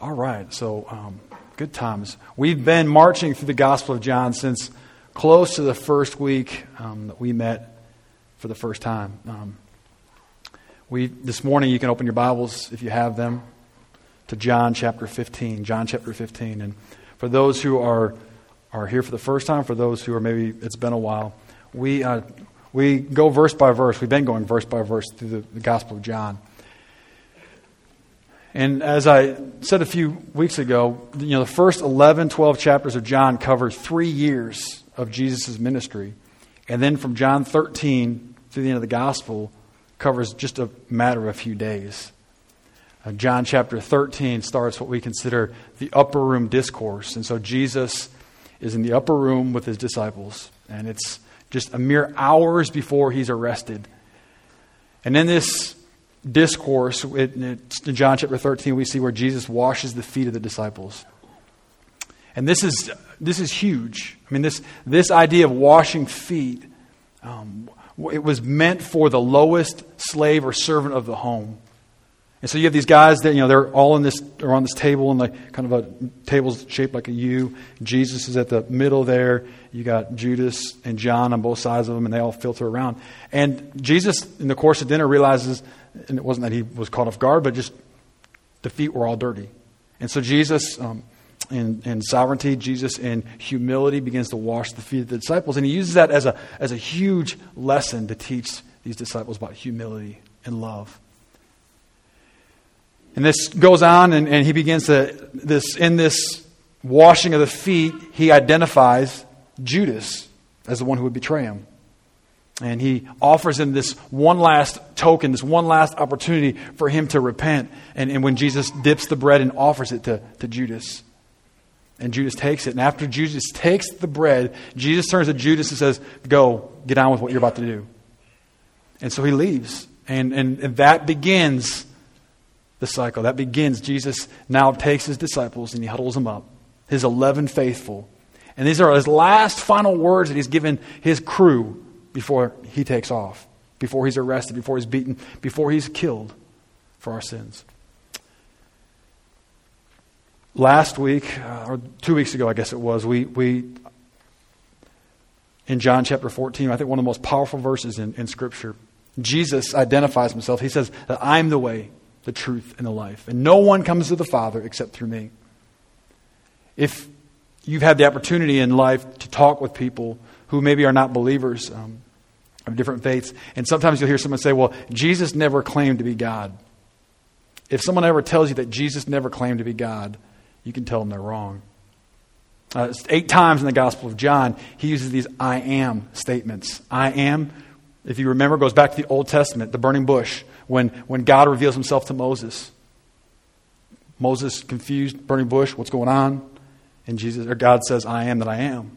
All right, so um, good times. We've been marching through the Gospel of John since close to the first week um, that we met for the first time. Um, we this morning you can open your Bibles if you have them to John chapter 15. John chapter 15, and for those who are are here for the first time, for those who are maybe it's been a while, we uh, we go verse by verse. We've been going verse by verse through the, the Gospel of John. And as I said a few weeks ago, you know, the first 11, 12 chapters of John cover three years of Jesus' ministry. And then from John 13 through the end of the gospel covers just a matter of a few days. Uh, John chapter 13 starts what we consider the upper room discourse. And so Jesus is in the upper room with his disciples. And it's just a mere hours before he's arrested. And in this discourse in John chapter 13, we see where Jesus washes the feet of the disciples. And this is, this is huge. I mean, this, this idea of washing feet, um, it was meant for the lowest slave or servant of the home. And so you have these guys that, you know, they're all in this, are on this table, and like kind of a table's shaped like a U. Jesus is at the middle there. You got Judas and John on both sides of them, and they all filter around. And Jesus, in the course of dinner, realizes and it wasn't that he was caught off guard, but just the feet were all dirty. And so Jesus, um, in, in sovereignty, Jesus in humility begins to wash the feet of the disciples. And he uses that as a, as a huge lesson to teach these disciples about humility and love. And this goes on, and, and he begins to, this, in this washing of the feet, he identifies Judas as the one who would betray him. And he offers him this one last token, this one last opportunity for him to repent. And, and when Jesus dips the bread and offers it to, to Judas, and Judas takes it. And after Judas takes the bread, Jesus turns to Judas and says, Go, get on with what you're about to do. And so he leaves. And, and, and that begins the cycle. That begins. Jesus now takes his disciples and he huddles them up, his 11 faithful. And these are his last final words that he's given his crew before he takes off, before he's arrested, before he's beaten, before he's killed for our sins. Last week, uh, or two weeks ago, I guess it was, we, we in John chapter 14, I think one of the most powerful verses in, in Scripture, Jesus identifies himself. He says that I'm the way, the truth, and the life. And no one comes to the Father except through me. If you've had the opportunity in life to talk with people who maybe are not believers um, of different faiths. And sometimes you'll hear someone say, well, Jesus never claimed to be God. If someone ever tells you that Jesus never claimed to be God, you can tell them they're wrong. Uh, eight times in the Gospel of John, he uses these I am statements. I am, if you remember, goes back to the Old Testament, the burning bush, when, when God reveals himself to Moses. Moses confused, burning bush, what's going on? And Jesus or God says, I am that I am.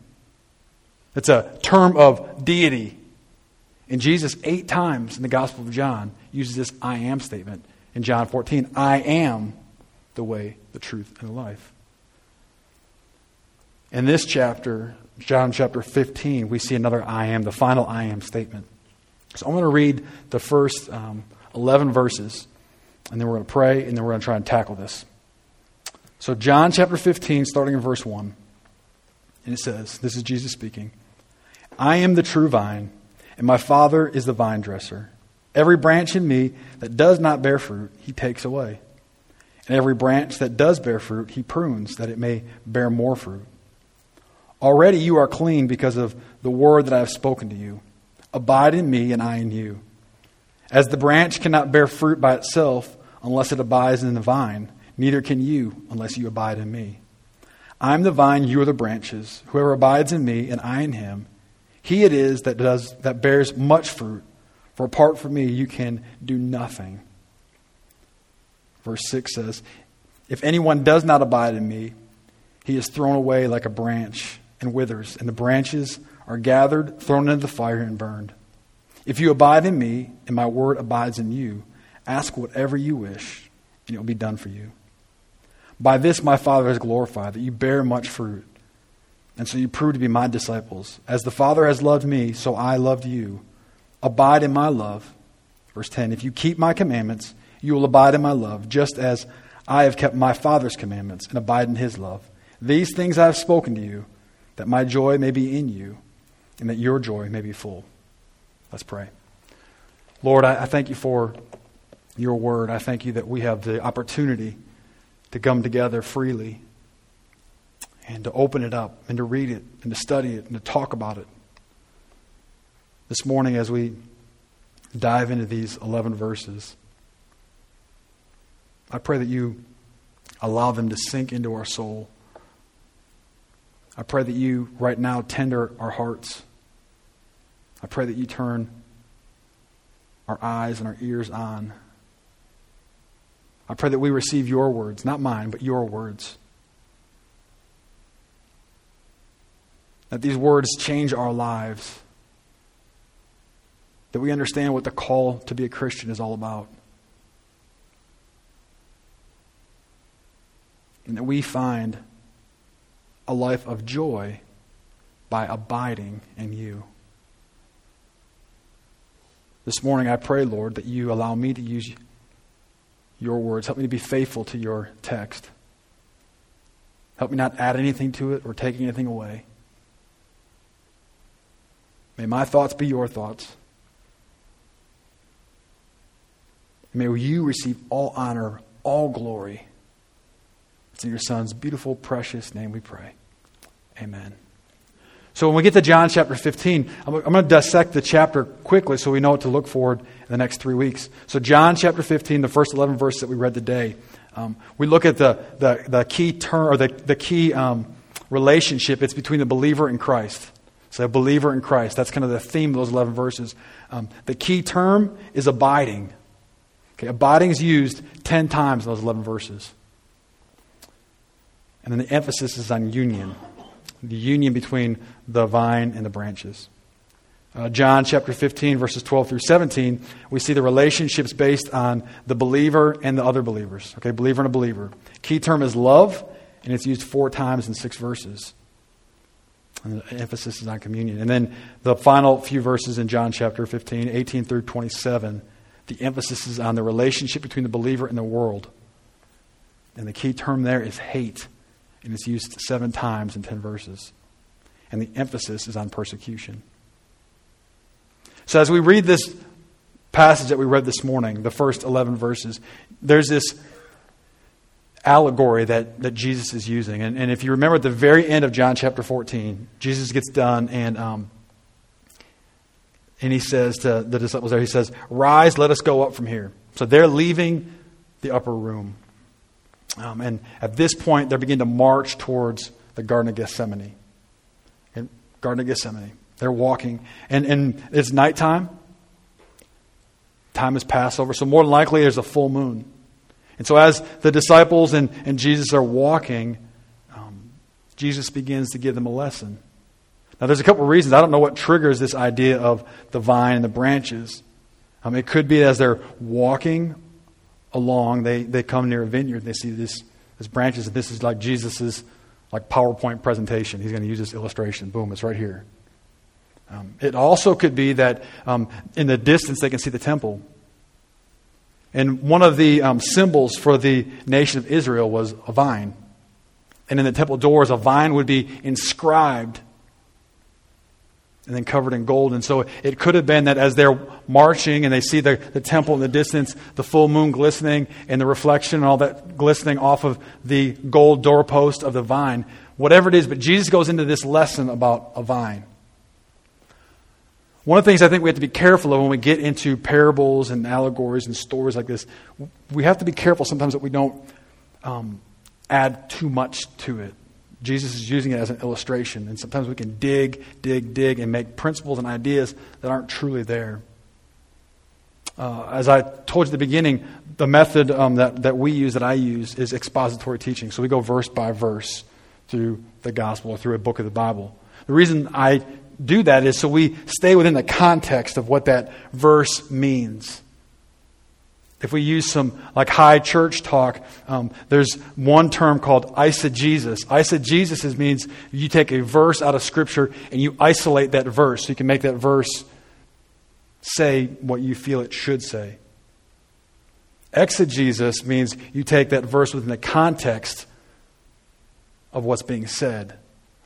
It's a term of deity. And Jesus, eight times in the Gospel of John, uses this I am statement. In John 14, I am the way, the truth, and the life. In this chapter, John chapter 15, we see another I am, the final I am statement. So I'm going to read the first um, 11 verses, and then we're going to pray, and then we're going to try and tackle this. So, John chapter 15, starting in verse 1, and it says, This is Jesus speaking. I am the true vine, and my Father is the vine dresser. Every branch in me that does not bear fruit, he takes away. And every branch that does bear fruit, he prunes, that it may bear more fruit. Already you are clean because of the word that I have spoken to you. Abide in me, and I in you. As the branch cannot bear fruit by itself unless it abides in the vine, neither can you unless you abide in me. I am the vine, you are the branches. Whoever abides in me, and I in him, he it is that does that bears much fruit, for apart from me you can do nothing. Verse 6 says, If anyone does not abide in me, he is thrown away like a branch and withers, and the branches are gathered, thrown into the fire, and burned. If you abide in me, and my word abides in you, ask whatever you wish, and it will be done for you. By this my Father is glorified, that you bear much fruit and so you prove to be my disciples. As the Father has loved me, so I loved you. Abide in my love. Verse 10 If you keep my commandments, you will abide in my love, just as I have kept my Father's commandments and abide in his love. These things I have spoken to you, that my joy may be in you, and that your joy may be full. Let's pray. Lord, I, I thank you for your word. I thank you that we have the opportunity to come together freely and to open it up and to read it and to study it and to talk about it. This morning, as we dive into these 11 verses, I pray that you allow them to sink into our soul. I pray that you right now tender our hearts. I pray that you turn our eyes and our ears on. I pray that we receive your words, not mine, but your words. That these words change our lives. That we understand what the call to be a Christian is all about. And that we find a life of joy by abiding in you. This morning, I pray, Lord, that you allow me to use your words. Help me to be faithful to your text. Help me not add anything to it or take anything away. May my thoughts be your thoughts. May you receive all honor, all glory. It's in your Son's beautiful, precious name we pray. Amen. So when we get to John chapter 15, I'm, going to dissect the chapter quickly so we know what to look forward in the next three weeks. So John chapter 15, the first 11 verses that we read today, um, we look at the, the, the key term or the, the key um, relationship. It's between the believer and Christ. So a believer in Christ. That's kind of the theme of those 11 verses. Um, the key term is abiding. Okay, abiding is used 10 times in those 11 verses. And then the emphasis is on union the union between the vine and the branches. Uh, John chapter 15, verses 12 through 17, we see the relationships based on the believer and the other believers. Okay, believer and a believer. Key term is love, and it's used four times in six verses. And the emphasis is on communion. And then the final few verses in John chapter 15, 18 through 27, the emphasis is on the relationship between the believer and the world. And the key term there is hate and it's used seven times in 10 verses. And the emphasis is on persecution. So, as we read this passage that we read this morning, the first 11 verses, there's this allegory that, that Jesus is using. And, and if you remember at the very end of John chapter 14, Jesus gets done and, um, and he says to the disciples there, he says, Rise, let us go up from here. So they're leaving the upper room. Um, and at this point, they begin to march towards the Garden of Gethsemane. And Garden of Gethsemane. They're walking. And, and it's nighttime. Time is Passover. So more likely, there's a full moon. And so as the disciples and, and Jesus are walking, um, Jesus begins to give them a lesson. Now, there's a couple of reasons. I don't know what triggers this idea of the vine and the branches. Um, it could be as they're walking along, they, they come near a vineyard, they see this, this branches, and this is like Jesus's like PowerPoint presentation. He's going to use this illustration. Boom, it's right here. Um, it also could be that um, in the distance they can see the temple. And one of the um, symbols for the nation of Israel was a vine. And in the temple doors, a vine would be inscribed and then covered in gold. And so it could have been that as they're marching and they see the, the temple in the distance, the full moon glistening and the reflection and all that glistening off of the gold doorpost of the vine, whatever it is. But Jesus goes into this lesson about a vine. One of the things I think we have to be careful of when we get into parables and allegories and stories like this, we have to be careful sometimes that we don't um, add too much to it. Jesus is using it as an illustration. And sometimes we can dig, dig, dig, and make principles and ideas that aren't truly there. Uh, as I told you at the beginning, the method um, that, that we use, that I use, is expository teaching. So we go verse by verse through the gospel or through a book of the Bible. The reason I do that is so we stay within the context of what that verse means. If we use some like high church talk, um, there's one term called eisegesis. Eisegesis means you take a verse out of Scripture and you isolate that verse. So you can make that verse say what you feel it should say. Exegesis means you take that verse within the context of what's being said.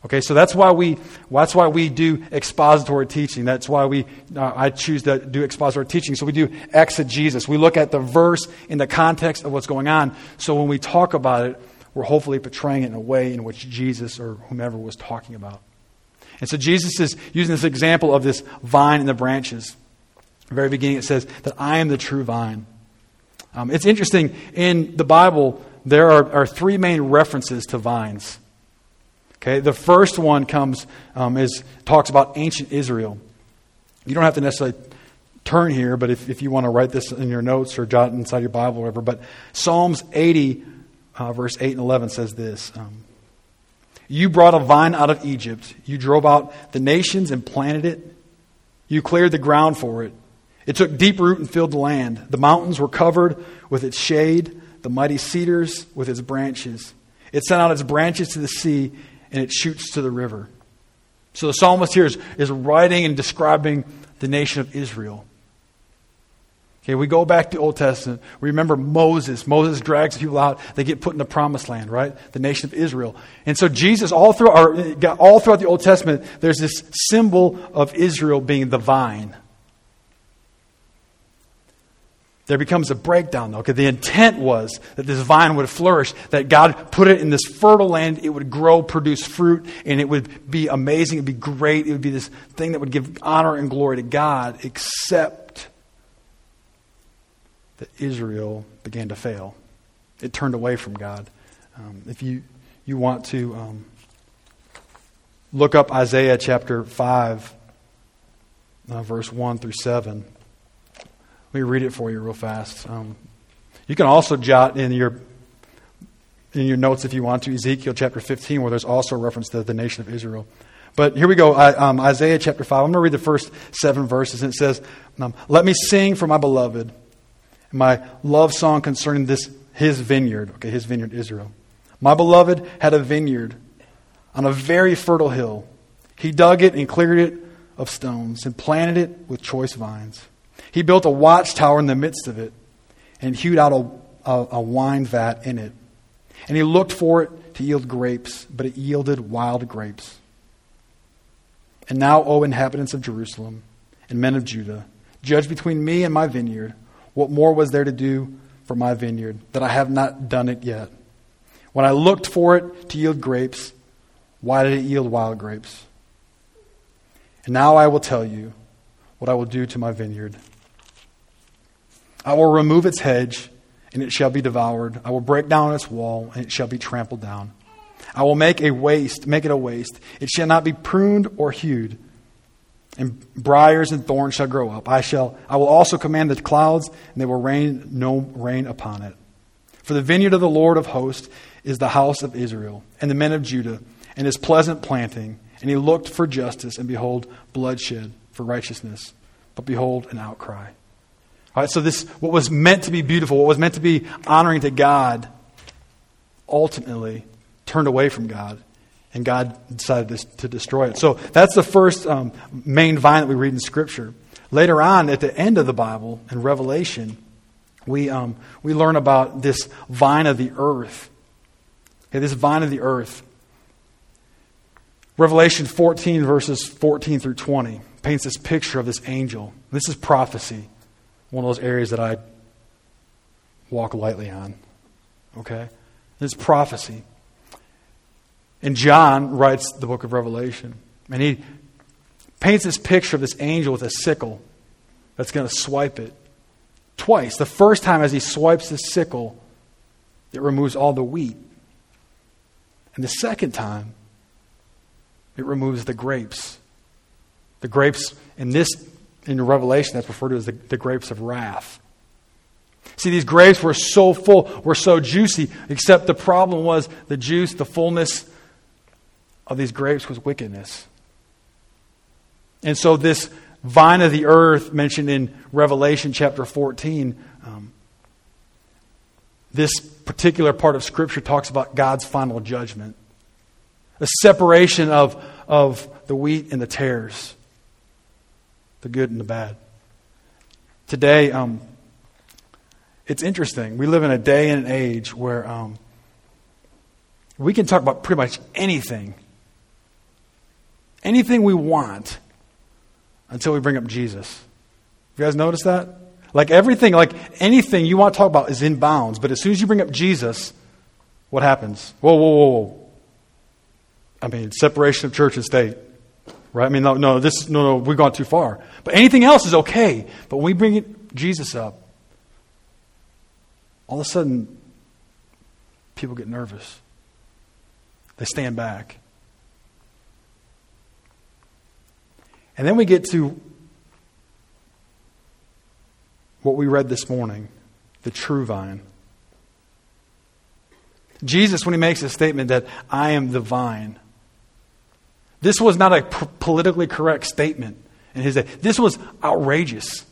Okay, so that's why we that's why we do expository teaching. That's why we uh, I choose to do expository teaching. So we do exegesis. We look at the verse in the context of what's going on. So when we talk about it, we're hopefully portraying it in a way in which Jesus or whomever was talking about. And so Jesus is using this example of this vine and the branches. the very beginning, it says that I am the true vine. Um, it's interesting in the Bible. There are, are three main references to vines. Okay, the first one comes um, is talks about ancient Israel. You don't have to necessarily turn here, but if, if you want to write this in your notes or jot inside your Bible or whatever, but Psalms 80, uh, verse 8 and 11 says this um, You brought a vine out of Egypt, you drove out the nations and planted it, you cleared the ground for it. It took deep root and filled the land. The mountains were covered with its shade, the mighty cedars with its branches. It sent out its branches to the sea and it shoots to the river. So the psalmist here is, is writing and describing the nation of Israel. Okay, we go back to Old Testament. We Remember Moses. Moses drags people out. They get put in the promised land, right? The nation of Israel. And so Jesus, all, through all throughout the Old Testament, there's this symbol of Israel being the vine there becomes a breakdown, though, because the intent was that this vine would flourish, that God put it in this fertile land, it would grow, produce fruit, and it would be amazing, it would be great, it would be this thing that would give honor and glory to God, except that Israel began to fail. It turned away from God. Um, if you, you want to um, look up Isaiah chapter 5, uh, verse 1 through 7. Let me read it for you real fast. Um, you can also jot in your in your notes if you want to Ezekiel chapter 15, where there's also a reference to the nation of Israel. But here we go I, um, Isaiah chapter 5. I'm going to read the first seven verses, and it says, um, Let me sing for my beloved, my love song concerning this his vineyard. Okay, his vineyard, Israel. My beloved had a vineyard on a very fertile hill. He dug it and cleared it of stones and planted it with choice vines. He built a watchtower in the midst of it and hewed out a, a, a wine vat in it. And he looked for it to yield grapes, but it yielded wild grapes. And now, O inhabitants of Jerusalem and men of Judah, judge between me and my vineyard. What more was there to do for my vineyard that I have not done it yet? When I looked for it to yield grapes, why did it yield wild grapes? And now I will tell you what I will do to my vineyard. I will remove its hedge, and it shall be devoured. I will break down its wall, and it shall be trampled down. I will make a waste, make it a waste. It shall not be pruned or hewed. And briars and thorns shall grow up. I shall I will also command the clouds, and they will rain no rain upon it. For the vineyard of the Lord of hosts is the house of Israel, and the men of Judah, and his pleasant planting. And he looked for justice, and behold, bloodshed for righteousness. But behold, an outcry. All right, so this, what was meant to be beautiful, what was meant to be honoring to God, ultimately turned away from God, and God decided to, to destroy it. So that's the first um, main vine that we read in Scripture. Later on, at the end of the Bible, in Revelation, we, um, we learn about this vine of the earth. Okay, this vine of the earth. Revelation 14, verses 14 through 20, paints this picture of this angel. This is prophecy one of those areas that I walk lightly on. Okay? It's prophecy. And John writes the book of Revelation. And he paints this picture of this angel with a sickle that's going to swipe it twice. The first time, as he swipes the sickle, it removes all the wheat. And the second time, it removes the grapes. The grapes in this in Revelation that's referred to as the, the grapes of wrath. See, these grapes were so full, were so juicy, except the problem was the juice, the fullness of these grapes was wickedness. And so, this vine of the earth mentioned in Revelation chapter 14, um, this particular part of Scripture talks about God's final judgment a separation of, of the wheat and the tares the good and the bad. Today, um, It's interesting. We live in a day and an age where um, we can talk about pretty much anything, anything we want, until we bring up Jesus. You guys notice that? Like everything, like anything you want to talk about is in bounds, but as soon as you bring up Jesus, what happens? Whoa, whoa, whoa, whoa. I mean, separation of church and state. Right? I mean, no, no, this, no, no, we've gone too far. But anything else is okay. But when we bring Jesus up, all of a sudden, people get nervous. They stand back. And then we get to what we read this morning the true vine. Jesus, when he makes a statement that I am the vine, this was not a p- politically correct statement in his day. This was outrageous.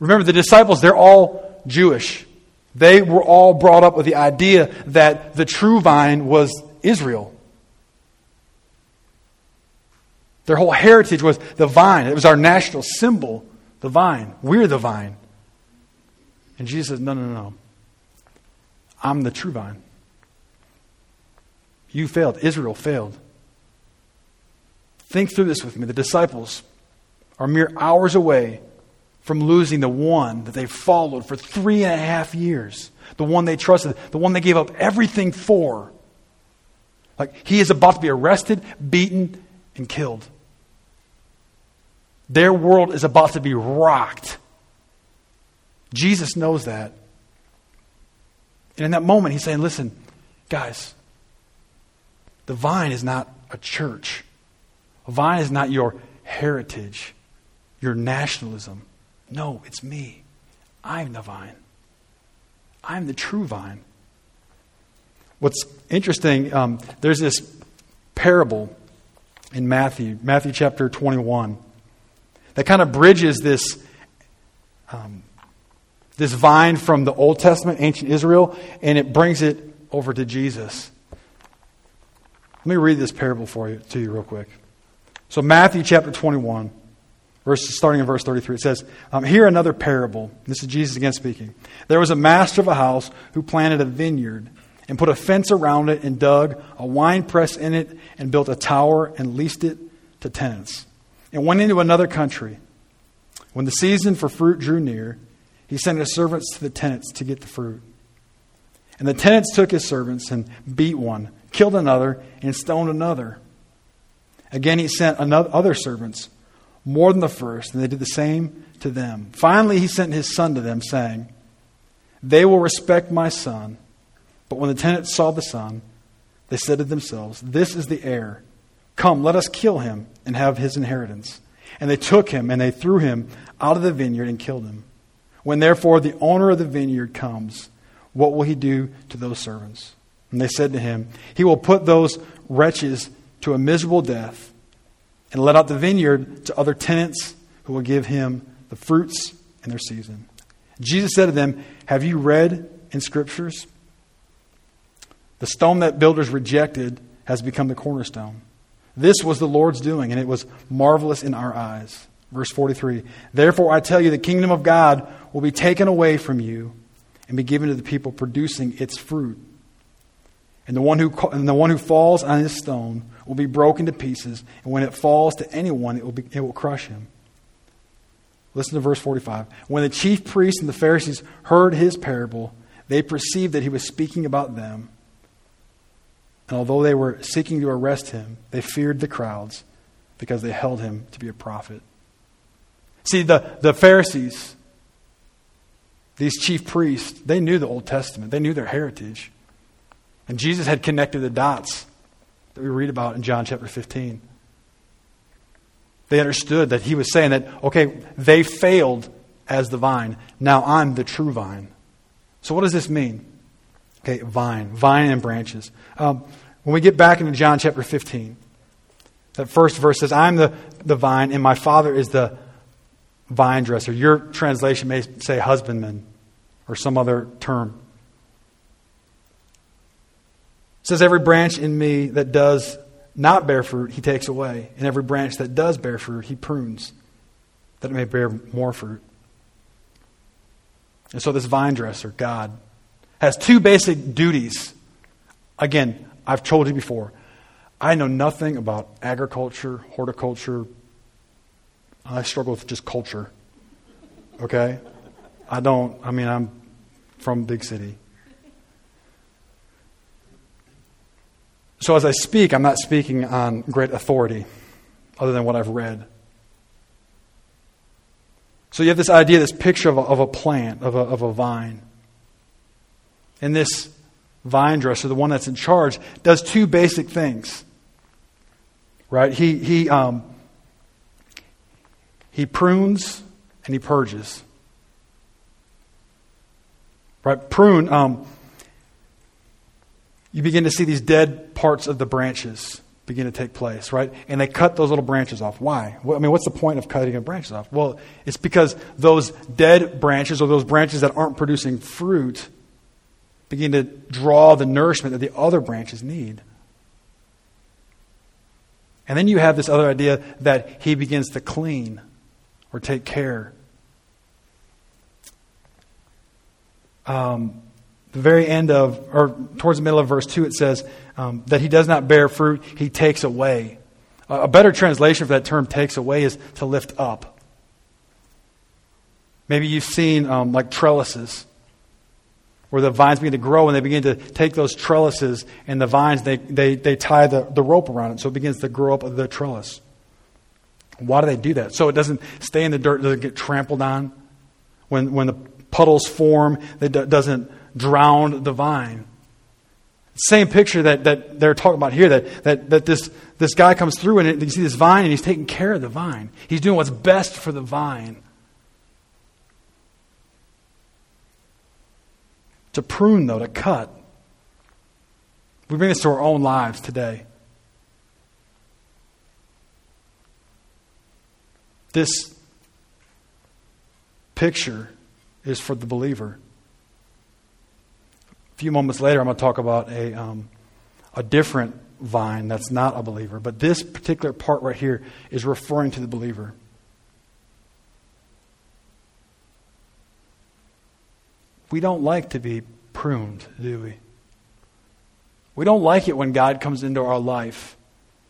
Remember, the disciples, they're all Jewish. They were all brought up with the idea that the true vine was Israel. Their whole heritage was the vine. It was our national symbol, the vine. We're the vine. And Jesus says, No, no, no. I'm the true vine. You failed. Israel failed. Think through this with me. The disciples are mere hours away from losing the one that they followed for three and a half years, the one they trusted, the one they gave up everything for. Like, he is about to be arrested, beaten, and killed. Their world is about to be rocked. Jesus knows that. And in that moment, he's saying, Listen, guys, the vine is not a church. Vine is not your heritage, your nationalism. No, it's me. I'm the vine. I'm the true vine. What's interesting, um, there's this parable in Matthew, Matthew chapter 21, that kind of bridges this, um, this vine from the Old Testament, ancient Israel, and it brings it over to Jesus. Let me read this parable for you to you real quick. So Matthew chapter 21. Verse, starting in verse 33, it says, um, Here another parable. This is Jesus again speaking. There was a master of a house who planted a vineyard and put a fence around it and dug a wine press in it and built a tower and leased it to tenants and went into another country. When the season for fruit drew near, he sent his servants to the tenants to get the fruit. And the tenants took his servants and beat one, killed another, and stoned another. Again, he sent another, other servants more than the first, and they did the same to them. Finally, he sent his son to them, saying, They will respect my son. But when the tenants saw the son, they said to themselves, This is the heir. Come, let us kill him and have his inheritance. And they took him and they threw him out of the vineyard and killed him. When therefore the owner of the vineyard comes, what will he do to those servants? And they said to him, He will put those wretches to a miserable death and let out the vineyard to other tenants who will give him the fruits in their season. Jesus said to them, Have you read in scriptures? The stone that builders rejected has become the cornerstone. This was the Lord's doing, and it was marvelous in our eyes. Verse 43 Therefore, I tell you, the kingdom of God will be taken away from you and be given to the people producing its fruit. And the one who, and the one who falls on this stone will be broken to pieces, and when it falls to anyone, it will, be, it will crush him. Listen to verse 45. When the chief priests and the Pharisees heard his parable, they perceived that he was speaking about them. And although they were seeking to arrest him, they feared the crowds because they held him to be a prophet. See, the, the Pharisees, these chief priests, they knew the Old Testament, they knew their heritage. And Jesus had connected the dots that we read about in John chapter 15. They understood that he was saying that, okay, they failed as the vine. Now I'm the true vine. So what does this mean? Okay, vine, vine and branches. Um, when we get back into John chapter 15, that first verse says, I'm the, the vine and my father is the vine dresser. Your translation may say husbandman or some other term. It says, Every branch in me that does not bear fruit, he takes away. And every branch that does bear fruit, he prunes, that it may bear more fruit. And so this vine dresser, God, has two basic duties. Again, I've told you before, I know nothing about agriculture, horticulture. I struggle with just culture. Okay? I don't, I mean, I'm from big city. So as I speak, I'm not speaking on great authority other than what I've read. So you have this idea, this picture of a, of a plant, of a, of a vine. And this vine dresser, the one that's in charge, does two basic things. Right? He, he, um, he prunes and he purges. Right? Prune, um, you begin to see these dead parts of the branches begin to take place, right? And they cut those little branches off. Why? I mean, what's the point of cutting the branches off? Well, it's because those dead branches or those branches that aren't producing fruit begin to draw the nourishment that the other branches need. And then you have this other idea that he begins to clean or take care. Um, the very end of, or towards the middle of verse 2, it says um, that he does not bear fruit, he takes away. a better translation for that term, takes away, is to lift up. Maybe you've seen um, like trellises where the vines begin to grow and they begin to take those trellises and the vines, they, they, they tie the, the rope around it so it begins to grow up the trellis. Why do they do that? So it doesn't stay in the dirt, doesn't get trampled on. When, when the puddles form, it doesn't drowned the vine. Same picture that, that they're talking about here that, that, that this, this guy comes through and you see this vine and he's taking care of the vine. He's doing what's best for the vine. To prune, though, to cut. We bring this to our own lives today. This picture is for the believer. A few moments later, I'm going to talk about a, um, a different vine that's not a believer. But this particular part right here is referring to the believer. We don't like to be pruned, do we? We don't like it when God comes into our life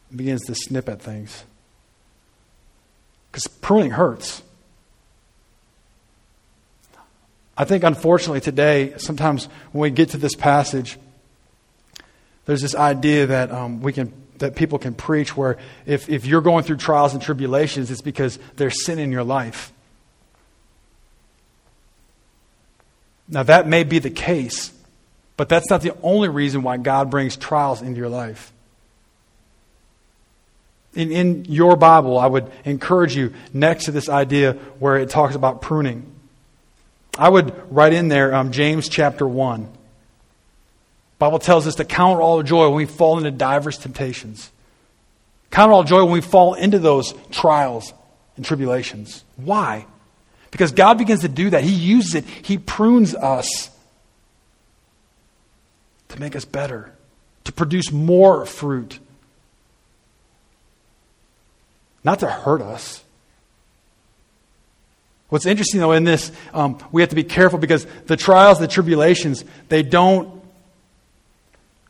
and begins to snip at things. Because pruning hurts. I think, unfortunately, today, sometimes when we get to this passage, there's this idea that um, we can that people can preach where if, if you're going through trials and tribulations, it's because there's sin in your life. Now, that may be the case, but that's not the only reason why God brings trials into your life. In, in your Bible, I would encourage you next to this idea where it talks about pruning. I would write in there um, James chapter 1. Bible tells us to count all joy when we fall into diverse temptations. Count all joy when we fall into those trials and tribulations. Why? Because God begins to do that. He uses it, He prunes us to make us better, to produce more fruit, not to hurt us. What's interesting, though, in this, um, we have to be careful because the trials, the tribulations, they don't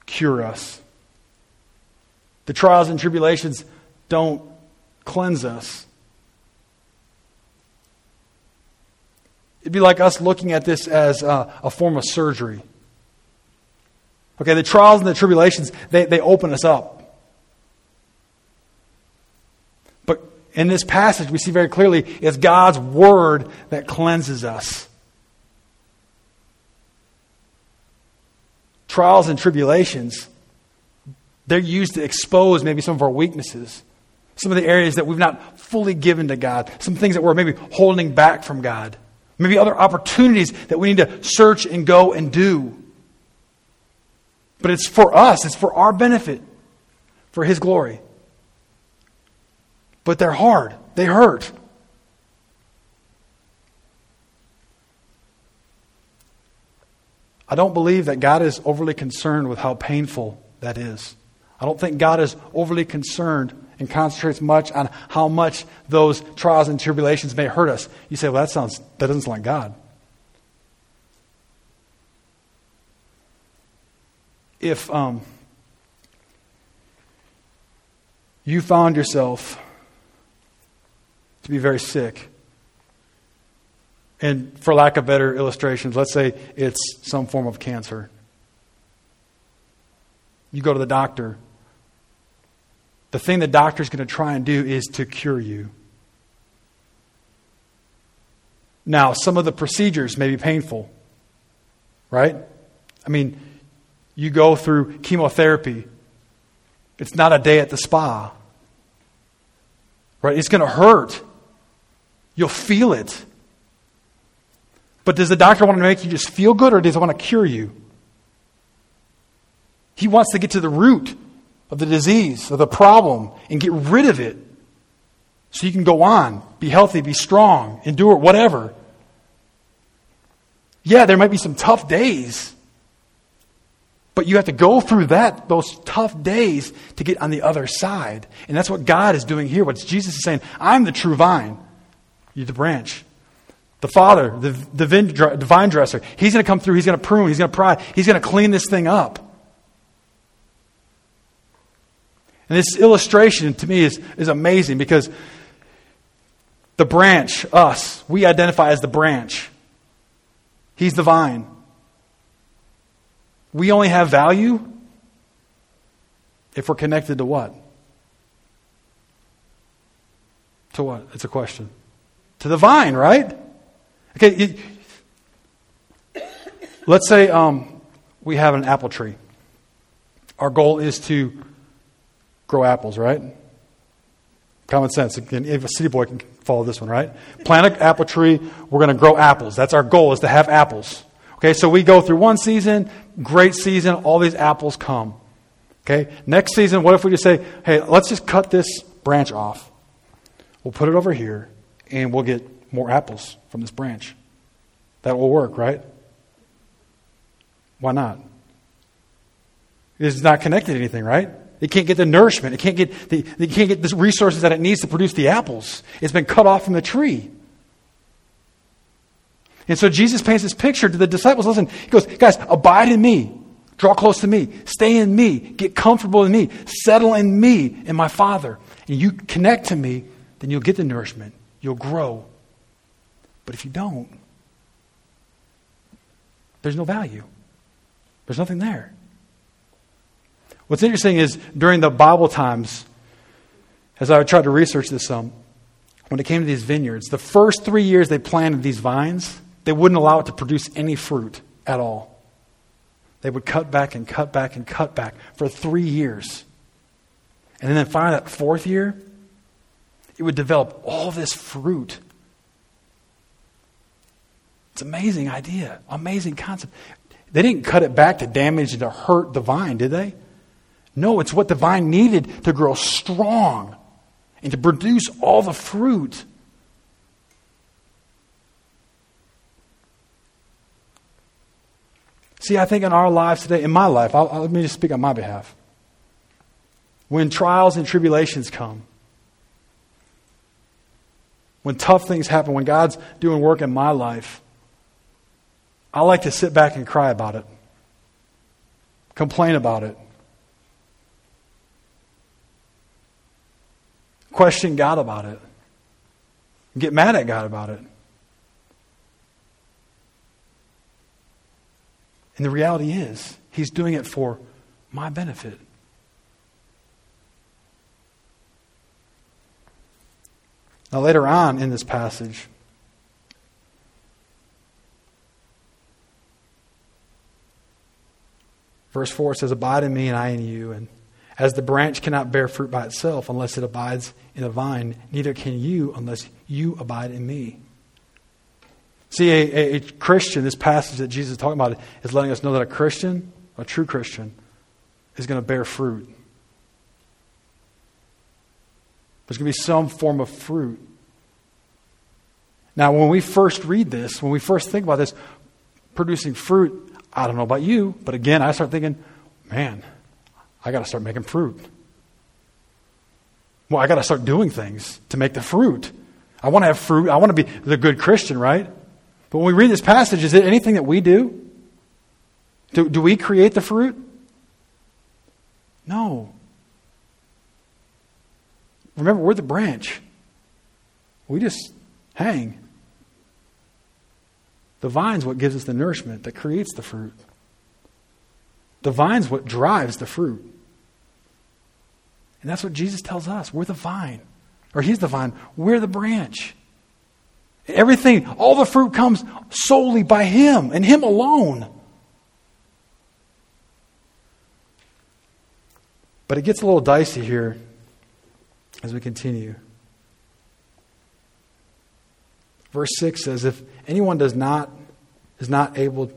cure us. The trials and tribulations don't cleanse us. It'd be like us looking at this as a, a form of surgery. Okay, the trials and the tribulations, they, they open us up. In this passage, we see very clearly it's God's word that cleanses us. Trials and tribulations, they're used to expose maybe some of our weaknesses, some of the areas that we've not fully given to God, some things that we're maybe holding back from God, maybe other opportunities that we need to search and go and do. But it's for us, it's for our benefit, for His glory but they're hard, they hurt. I don't believe that God is overly concerned with how painful that is. I don't think God is overly concerned and concentrates much on how much those trials and tribulations may hurt us. You say, well, that sounds that doesn't sound like God. If um, you found yourself to be very sick, and for lack of better illustrations, let's say it's some form of cancer. You go to the doctor. The thing the doctor's going to try and do is to cure you. Now, some of the procedures may be painful, right? I mean, you go through chemotherapy, it's not a day at the spa, right? It's going to hurt. You'll feel it. But does the doctor want to make you just feel good or does he want to cure you? He wants to get to the root of the disease, of the problem, and get rid of it so you can go on, be healthy, be strong, endure, whatever. Yeah, there might be some tough days, but you have to go through that, those tough days to get on the other side. And that's what God is doing here. What Jesus is saying, I'm the true vine, you're the branch. The Father, the, the vine dresser, He's going to come through, He's going to prune, He's going to pry, He's going to clean this thing up. And this illustration to me is, is amazing because the branch, us, we identify as the branch. He's the vine. We only have value if we're connected to what? To what? It's a question. To the vine, right? Okay, let's say um, we have an apple tree. Our goal is to grow apples, right? Common sense. Again, If a city boy can follow this one, right? Plant an apple tree. We're going to grow apples. That's our goal, is to have apples. Okay, so we go through one season, great season, all these apples come. Okay, next season, what if we just say, hey, let's just cut this branch off? We'll put it over here, and we'll get more apples from this branch. That will work, right? Why not? It's not connected to anything, right? It can't get the nourishment. It can't get the, it can't get the resources that it needs to produce the apples. It's been cut off from the tree. And so Jesus paints this picture to the disciples. Listen, he goes, guys, abide in me. Draw close to me. Stay in me. Get comfortable in me. Settle in me and my Father. And you connect to me, then you'll get the nourishment. You'll grow. But if you don't, there's no value. There's nothing there. What's interesting is during the Bible times, as I tried to research this some, when it came to these vineyards, the first three years they planted these vines, they wouldn't allow it to produce any fruit at all. They would cut back and cut back and cut back for three years. And then finally, that fourth year, it would develop all this fruit. It's an amazing idea, amazing concept. They didn't cut it back to damage and to hurt the vine, did they? No, it's what the vine needed to grow strong and to produce all the fruit. See, I think in our lives today, in my life, I'll, I'll, let me just speak on my behalf. When trials and tribulations come, when tough things happen, when God's doing work in my life, I like to sit back and cry about it, complain about it, question God about it, get mad at God about it. And the reality is, He's doing it for my benefit. Now, later on in this passage, verse 4 says, Abide in me and I in you. And as the branch cannot bear fruit by itself unless it abides in a vine, neither can you unless you abide in me. See, a, a, a, Christian, this passage that Jesus is talking about, is letting us know that a Christian, a true Christian, is going to bear fruit. There's going to be some form of fruit. Now, when we first read this, when we first think about this, producing fruit, I don't know about you, but again, I start thinking, man, I got to start making fruit. Well, I got to start doing things to make the fruit. I want to have fruit. I want to be the good Christian, right? But when we read this passage, is it anything that we do? Do, do we create the fruit? No. Remember, we're the branch. We just hang. The vine's what gives us the nourishment that creates the fruit. The vine's what drives the fruit. And that's what Jesus tells us. We're the vine. Or he's the vine. We're the branch. Everything, all the fruit comes solely by him and him alone. But it gets a little dicey here as we continue. Verse 6 says, If anyone does not, is not able,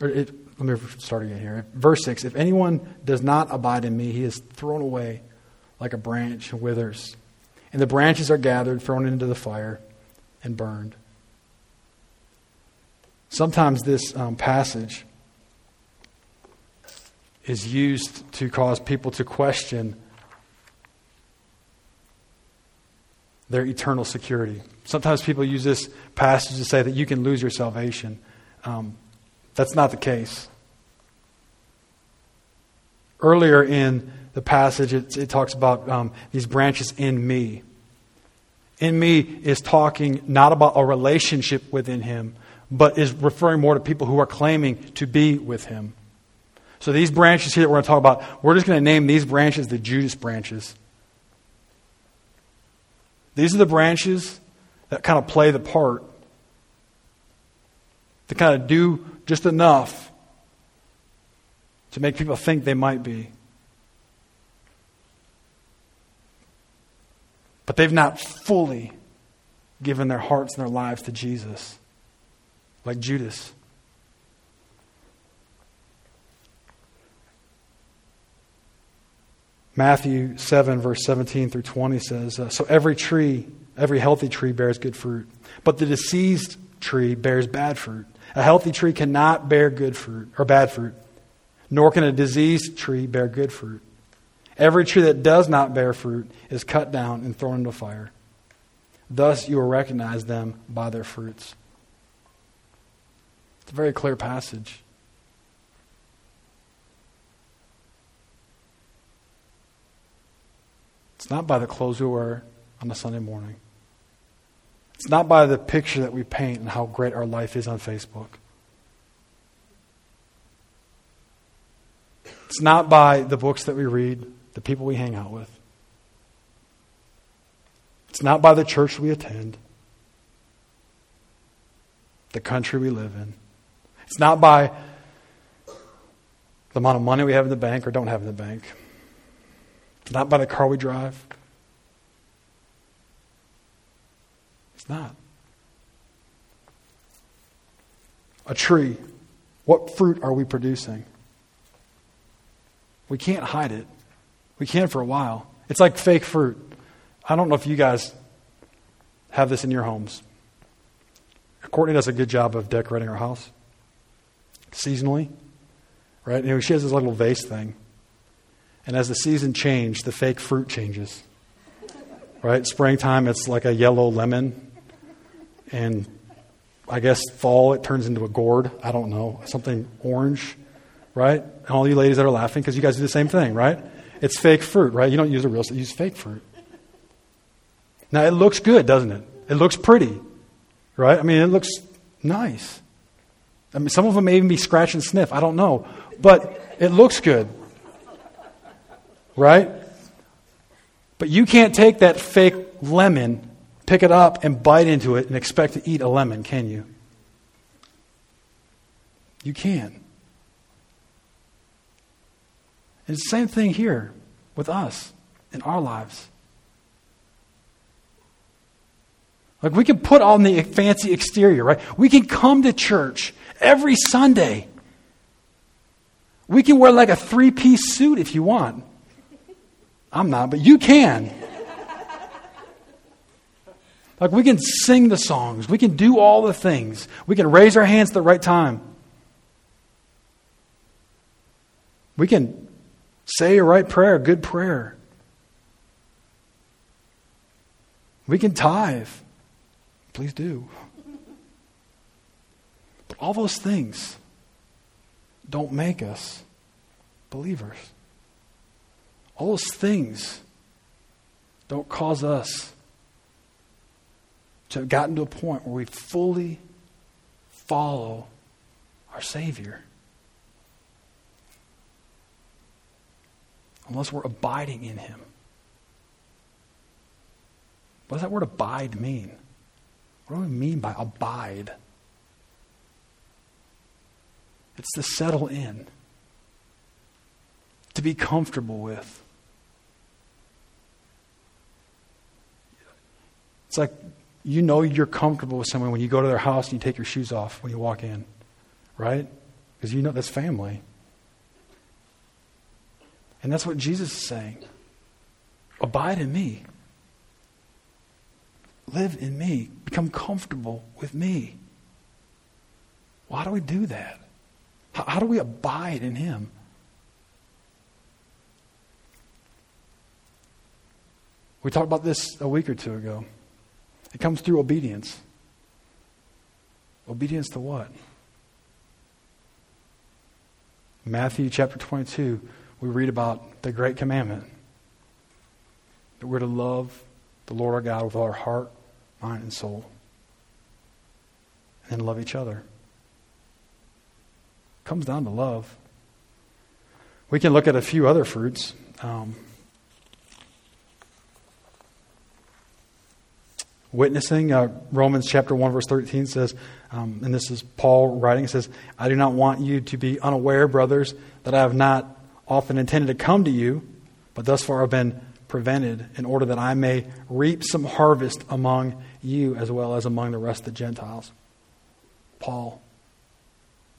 or it, let me start again here. Verse 6 If anyone does not abide in me, he is thrown away like a branch and withers. And the branches are gathered, thrown into the fire, and burned. Sometimes this um, passage is used to cause people to question their eternal security. Sometimes people use this passage to say that you can lose your salvation. Um, that's not the case. Earlier in the passage, it, it talks about um, these branches in me. In me is talking not about a relationship within Him, but is referring more to people who are claiming to be with Him. So these branches here that we're going to talk about, we're just going to name these branches the Judas branches. These are the branches that kind of play the part, to kind of do just enough to make people think they might be. But they've not fully given their hearts and their lives to Jesus, like Judas. Matthew 7, verse 17 through 20 says uh, So every tree, every healthy tree bears good fruit, but the diseased tree bears bad fruit. A healthy tree cannot bear good fruit or bad fruit, nor can a diseased tree bear good fruit. Every tree that does not bear fruit is cut down and thrown into fire. Thus you will recognize them by their fruits. It's a very clear passage. It's not by the clothes we wear on a Sunday morning. It's not by the picture that we paint and how great our life is on Facebook. It's not by the books that we read, the people we hang out with. It's not by the church we attend, the country we live in. It's not by the amount of money we have in the bank or don't have in the bank. Not by the car we drive. It's not. A tree. What fruit are we producing? We can't hide it. We can for a while. It's like fake fruit. I don't know if you guys have this in your homes. Courtney does a good job of decorating her house seasonally, right? You know, she has this little vase thing. And as the season changes, the fake fruit changes. Right? Springtime, it's like a yellow lemon. And I guess fall, it turns into a gourd. I don't know. Something orange. Right? And all you ladies that are laughing because you guys do the same thing, right? It's fake fruit, right? You don't use a real, you use fake fruit. Now, it looks good, doesn't it? It looks pretty, right? I mean, it looks nice. I mean, some of them may even be scratch and sniff. I don't know. But it looks good. Right? But you can't take that fake lemon, pick it up, and bite into it and expect to eat a lemon, can you? You can. And it's the same thing here with us in our lives. Like we can put on the fancy exterior, right? We can come to church every Sunday. We can wear like a three piece suit if you want. I'm not, but you can. Like we can sing the songs, we can do all the things, we can raise our hands at the right time. We can say a right prayer, a good prayer. We can tithe. Please do. But all those things don't make us believers. All those things don't cause us to have gotten to a point where we fully follow our Savior. Unless we're abiding in Him. What does that word abide mean? What do we mean by abide? It's to settle in, to be comfortable with. It's like you know you're comfortable with someone when you go to their house and you take your shoes off when you walk in, right? Because you know that's family. And that's what Jesus is saying. Abide in me. Live in me. Become comfortable with me. Why do we do that? How, how do we abide in Him? We talked about this a week or two ago. It comes through obedience. Obedience to what? Matthew chapter 22, we read about the great commandment that we're to love the Lord our God with all our heart, mind, and soul. And love each other. It comes down to love. We can look at a few other fruits. Um, witnessing. Uh, Romans chapter 1, verse 13 says, um, and this is Paul writing, it says, I do not want you to be unaware, brothers, that I have not often intended to come to you, but thus far I've been prevented, in order that I may reap some harvest among you as well as among the rest of the Gentiles. Paul,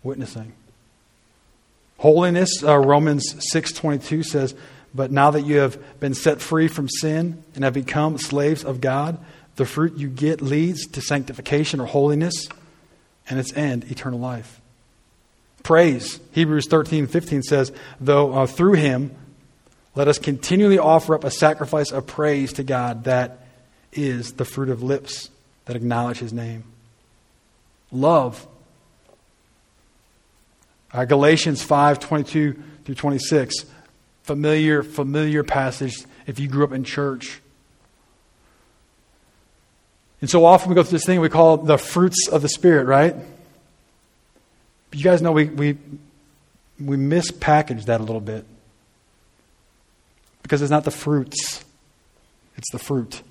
witnessing. Holiness, uh, Romans 6.22 says, But now that you have been set free from sin and have become slaves of God, the fruit you get leads to sanctification or holiness, and its end, eternal life. Praise. Hebrews 13, 15 says, Though uh, through him, let us continually offer up a sacrifice of praise to God that is the fruit of lips that acknowledge his name. Love. Uh, Galatians 5, 22 through 26. Familiar, familiar passage if you grew up in church. And so often we go through this thing we call the fruits of the Spirit, right? But you guys know we, we, we mispackage that a little bit. Because it's not the fruits, it's the fruit.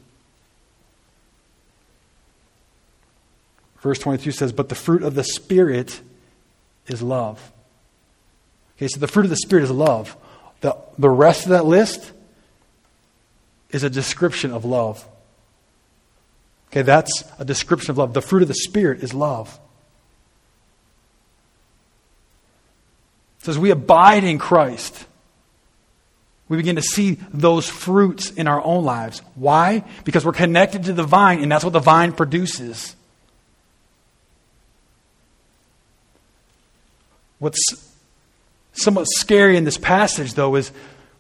Verse 22 says, But the fruit of the Spirit is love. Okay, so the fruit of the Spirit is love. The, the rest of that list is a description of love. Okay, that's a description of love. The fruit of the Spirit is love. So as we abide in Christ, we begin to see those fruits in our own lives. Why? Because we're connected to the vine, and that's what the vine produces. What's somewhat scary in this passage, though, is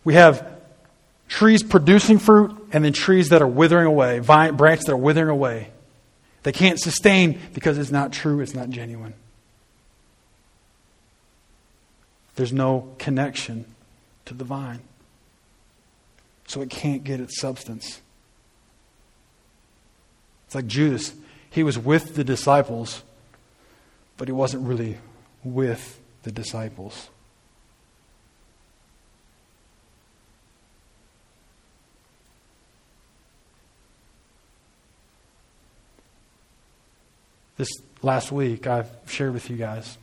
we have trees producing fruit and then trees that are withering away, vine, branches that are withering away. They can't sustain because it's not true, it's not genuine. There's no connection to the vine. So it can't get its substance. It's like Judas. He was with the disciples, but he wasn't really with the disciples. This last week, I've shared with you guys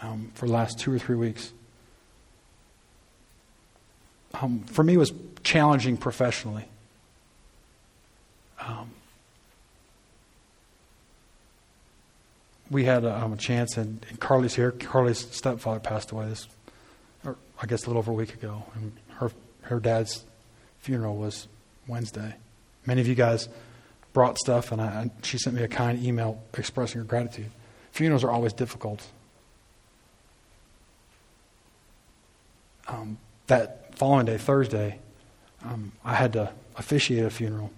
um, for the last two or three weeks. Um, for me, was challenging professionally. Um, we had a, um, a chance, and, and, Carly's here. Carly's stepfather passed away this, or I guess a little over a week ago, and her her dad's funeral was Wednesday. Many of you guys brought stuff, and, I, she sent me a kind email expressing her gratitude. Funerals are always difficult. Um, that following day, Thursday, um, I had to officiate a funeral.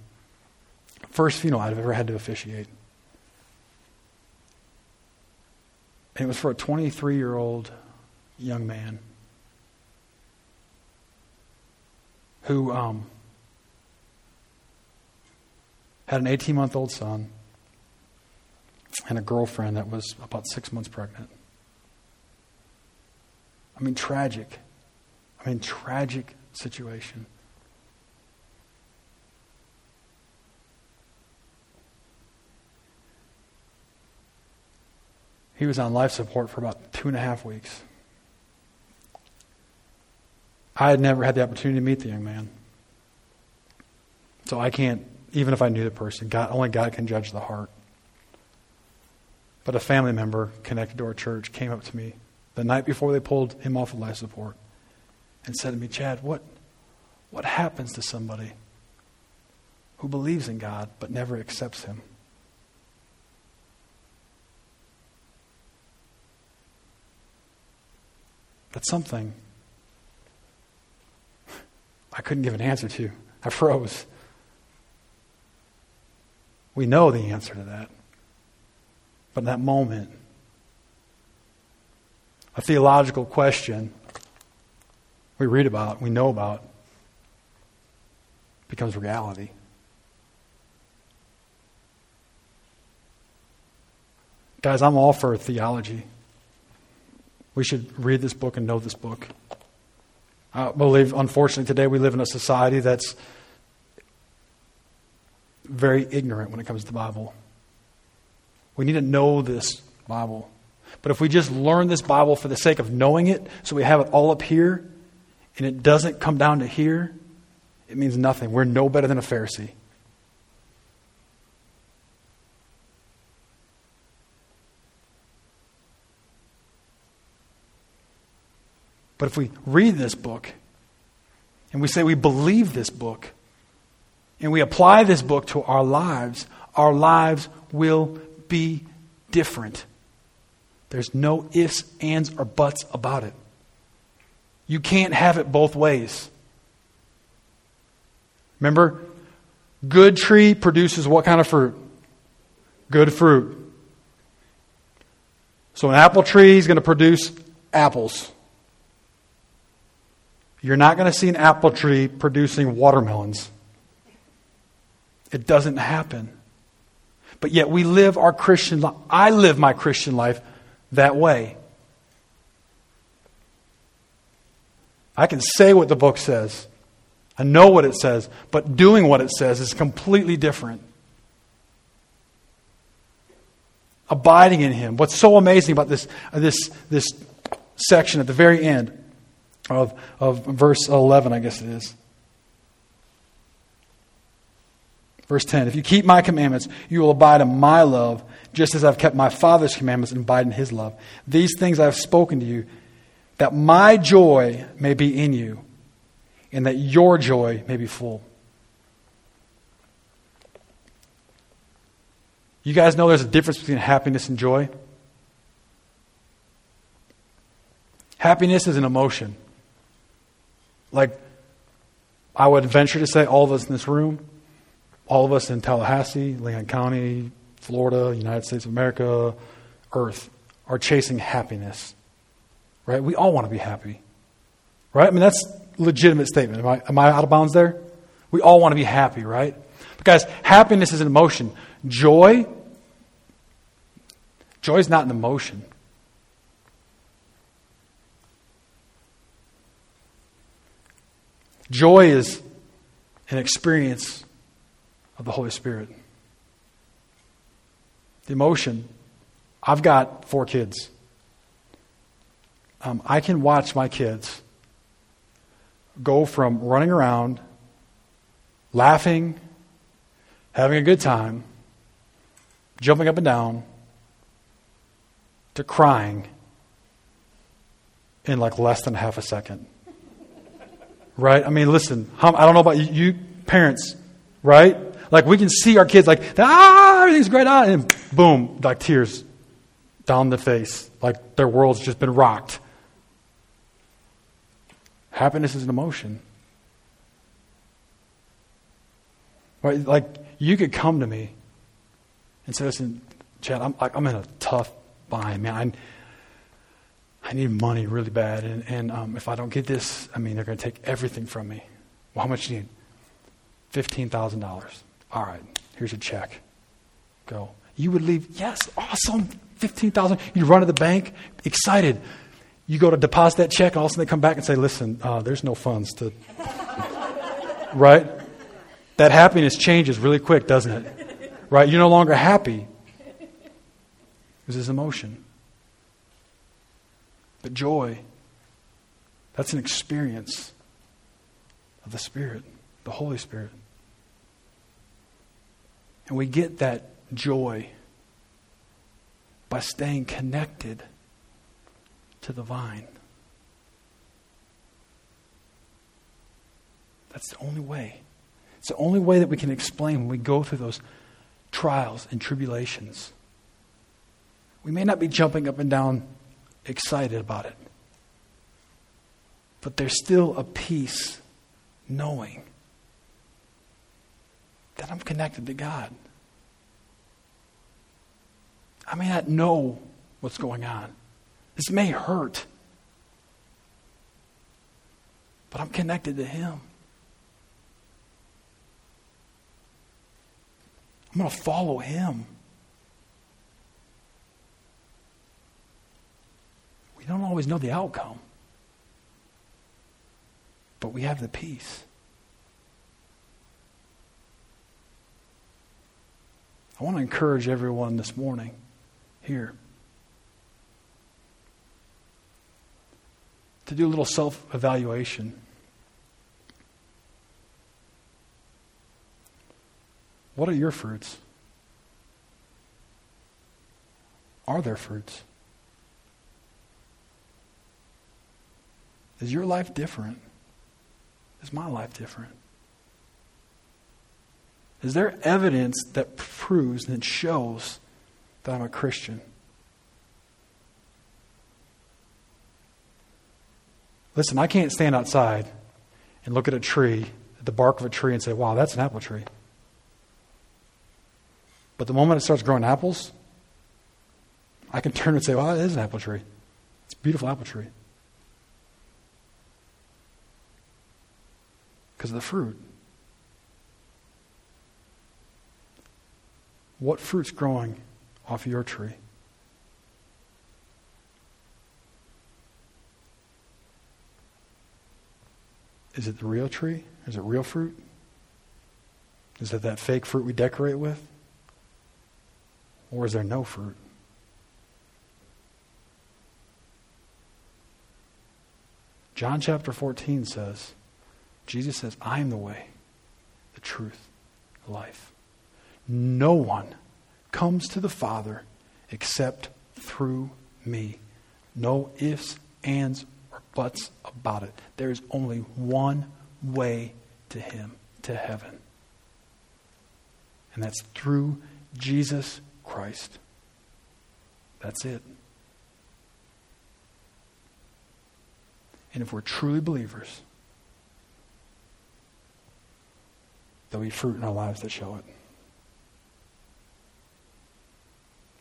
First funeral I'd ever had to officiate. And it was for a 23 year old young man. who um, had an 18 month old son and a girlfriend that was about six months pregnant. I mean, tragic. I mean, tragic situation. He was on life support for about two and a half weeks. I had never had the opportunity to meet the young man. So I can't, even if I knew the person, God, only God can judge the heart. But a family member connected to our church came up to me the night before they pulled him off of life support and said to me, Chad, what, what happens to somebody who believes in God but never accepts him? That's something I couldn't give an answer to. I froze. We know the answer to that. But in that moment, a theological question we read about, we know about, becomes reality. Guys, I'm all for theology. We should read this book and know this book. I believe, unfortunately, today we live in a society that's very ignorant when it comes to the Bible. We need to know this Bible. But if we just learn this Bible for the sake of knowing it, so we have it all up here, and it doesn't come down to here, it means nothing. We're no better than a Pharisee. But if we read this book and we say we believe this book and we apply this book to our lives, our lives will be different. There's no ifs, ands, or buts about it. You can't have it both ways. Remember, good tree produces what kind of fruit? Good fruit. So an apple tree is going to produce apples. You're not going to see an apple tree producing watermelons. It doesn't happen. But yet we live our Christian life. I live my Christian life that way. I can say what the book says. I know what it says, but doing what it says is completely different. Abiding in Him. What's so amazing about this, uh, this, this section at the very end of, of verse 11, I guess it is. Verse 10 If you keep my commandments, you will abide in my love, just as I've kept my Father's commandments and abide in his love. These things I have spoken to you, that my joy may be in you, and that your joy may be full. You guys know there's a difference between happiness and joy? Happiness is an emotion. Like, I would venture to say all of us in this room, all of us in Tallahassee, Leon County, Florida, United States of America, Earth, are chasing happiness. Right? We all want to be happy. Right? I mean, that's a legitimate statement. Am I, am I out of bounds there? We all want to be happy, right? But guys, happiness is an emotion. Joy, joy is not an emotion. Joy is an experience of the Holy Spirit. The emotion. I've got four kids. Um, I can watch my kids go from running around, laughing, having a good time, jumping up and down, to crying in like less than half a second. Right? I mean, listen, I don't know about you, you parents, right? Like we can see our kids like, ah, everything's great, ah, and boom, like tears down the face, like their world's just been rocked. Happiness is an emotion. Right? Like you could come to me and say, listen, Chad, I'm, I'm in a tough bind, man. I need money really bad, and, and um, if I don't get this, I mean, they're going to take everything from me. Well, how much do you need? $15,000. All right, here's your check. Go. You would leave, yes, awesome, 15000 You run to the bank, excited. You go to deposit that check, and all of a sudden they come back and say, listen, uh, there's no funds to. right? That happiness changes really quick, doesn't it? Right? You're no longer happy. This is emotion. But joy, that's an experience of the Spirit, the Holy Spirit. And we get that joy by staying connected to the vine. That's the only way. It's the only way that we can explain when we go through those trials and tribulations. We may not be jumping up and down excited about it, but there's still a peace knowing that I'm connected to God. I may not know what's going on. This may hurt, but I'm connected to Him. I'm going to follow Him. We don't always know the outcome, but we have the peace. I want to encourage everyone this morning here to do a little self evaluation. What are your fruits? Are there fruits? Is your life different? Is my life different? Is there evidence that proves, and shows that I'm a Christian? Listen, I can't stand outside and look at a tree, at the bark of a tree, and say, wow, that's an apple tree. But the moment it starts growing apples, I can turn and say, wow, it is an apple tree. It's a beautiful apple tree. Because of the fruit. What fruit's growing off your tree? Is it the real tree? Is it real fruit? Is it that fake fruit we decorate with? Or is there no fruit? John chapter 14 says, Jesus says, I am the way, the truth, the life. No one comes to the Father except through me. No ifs, ands, or buts about it. There is only one way to Him, to heaven. And that's through Jesus Christ. That's it. And if we're truly believers, there'll be fruit in our lives that show it.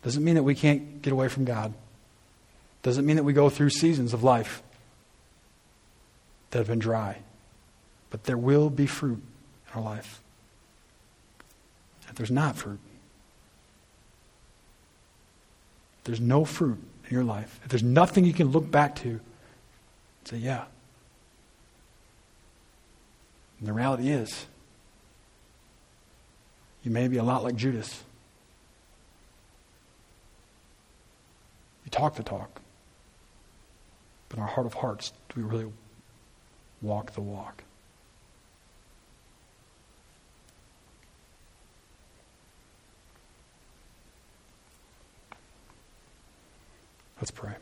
Doesn't mean that we can't get away from God. Doesn't mean that we go through seasons of life that have been dry. But there will be fruit in our life. If there's not fruit, there's no fruit in your life, if there's nothing you can look back to, say, yeah. And the reality is, you may be a lot like Judas. We talk the talk. But in our heart of hearts, do we really walk the walk? Let's pray.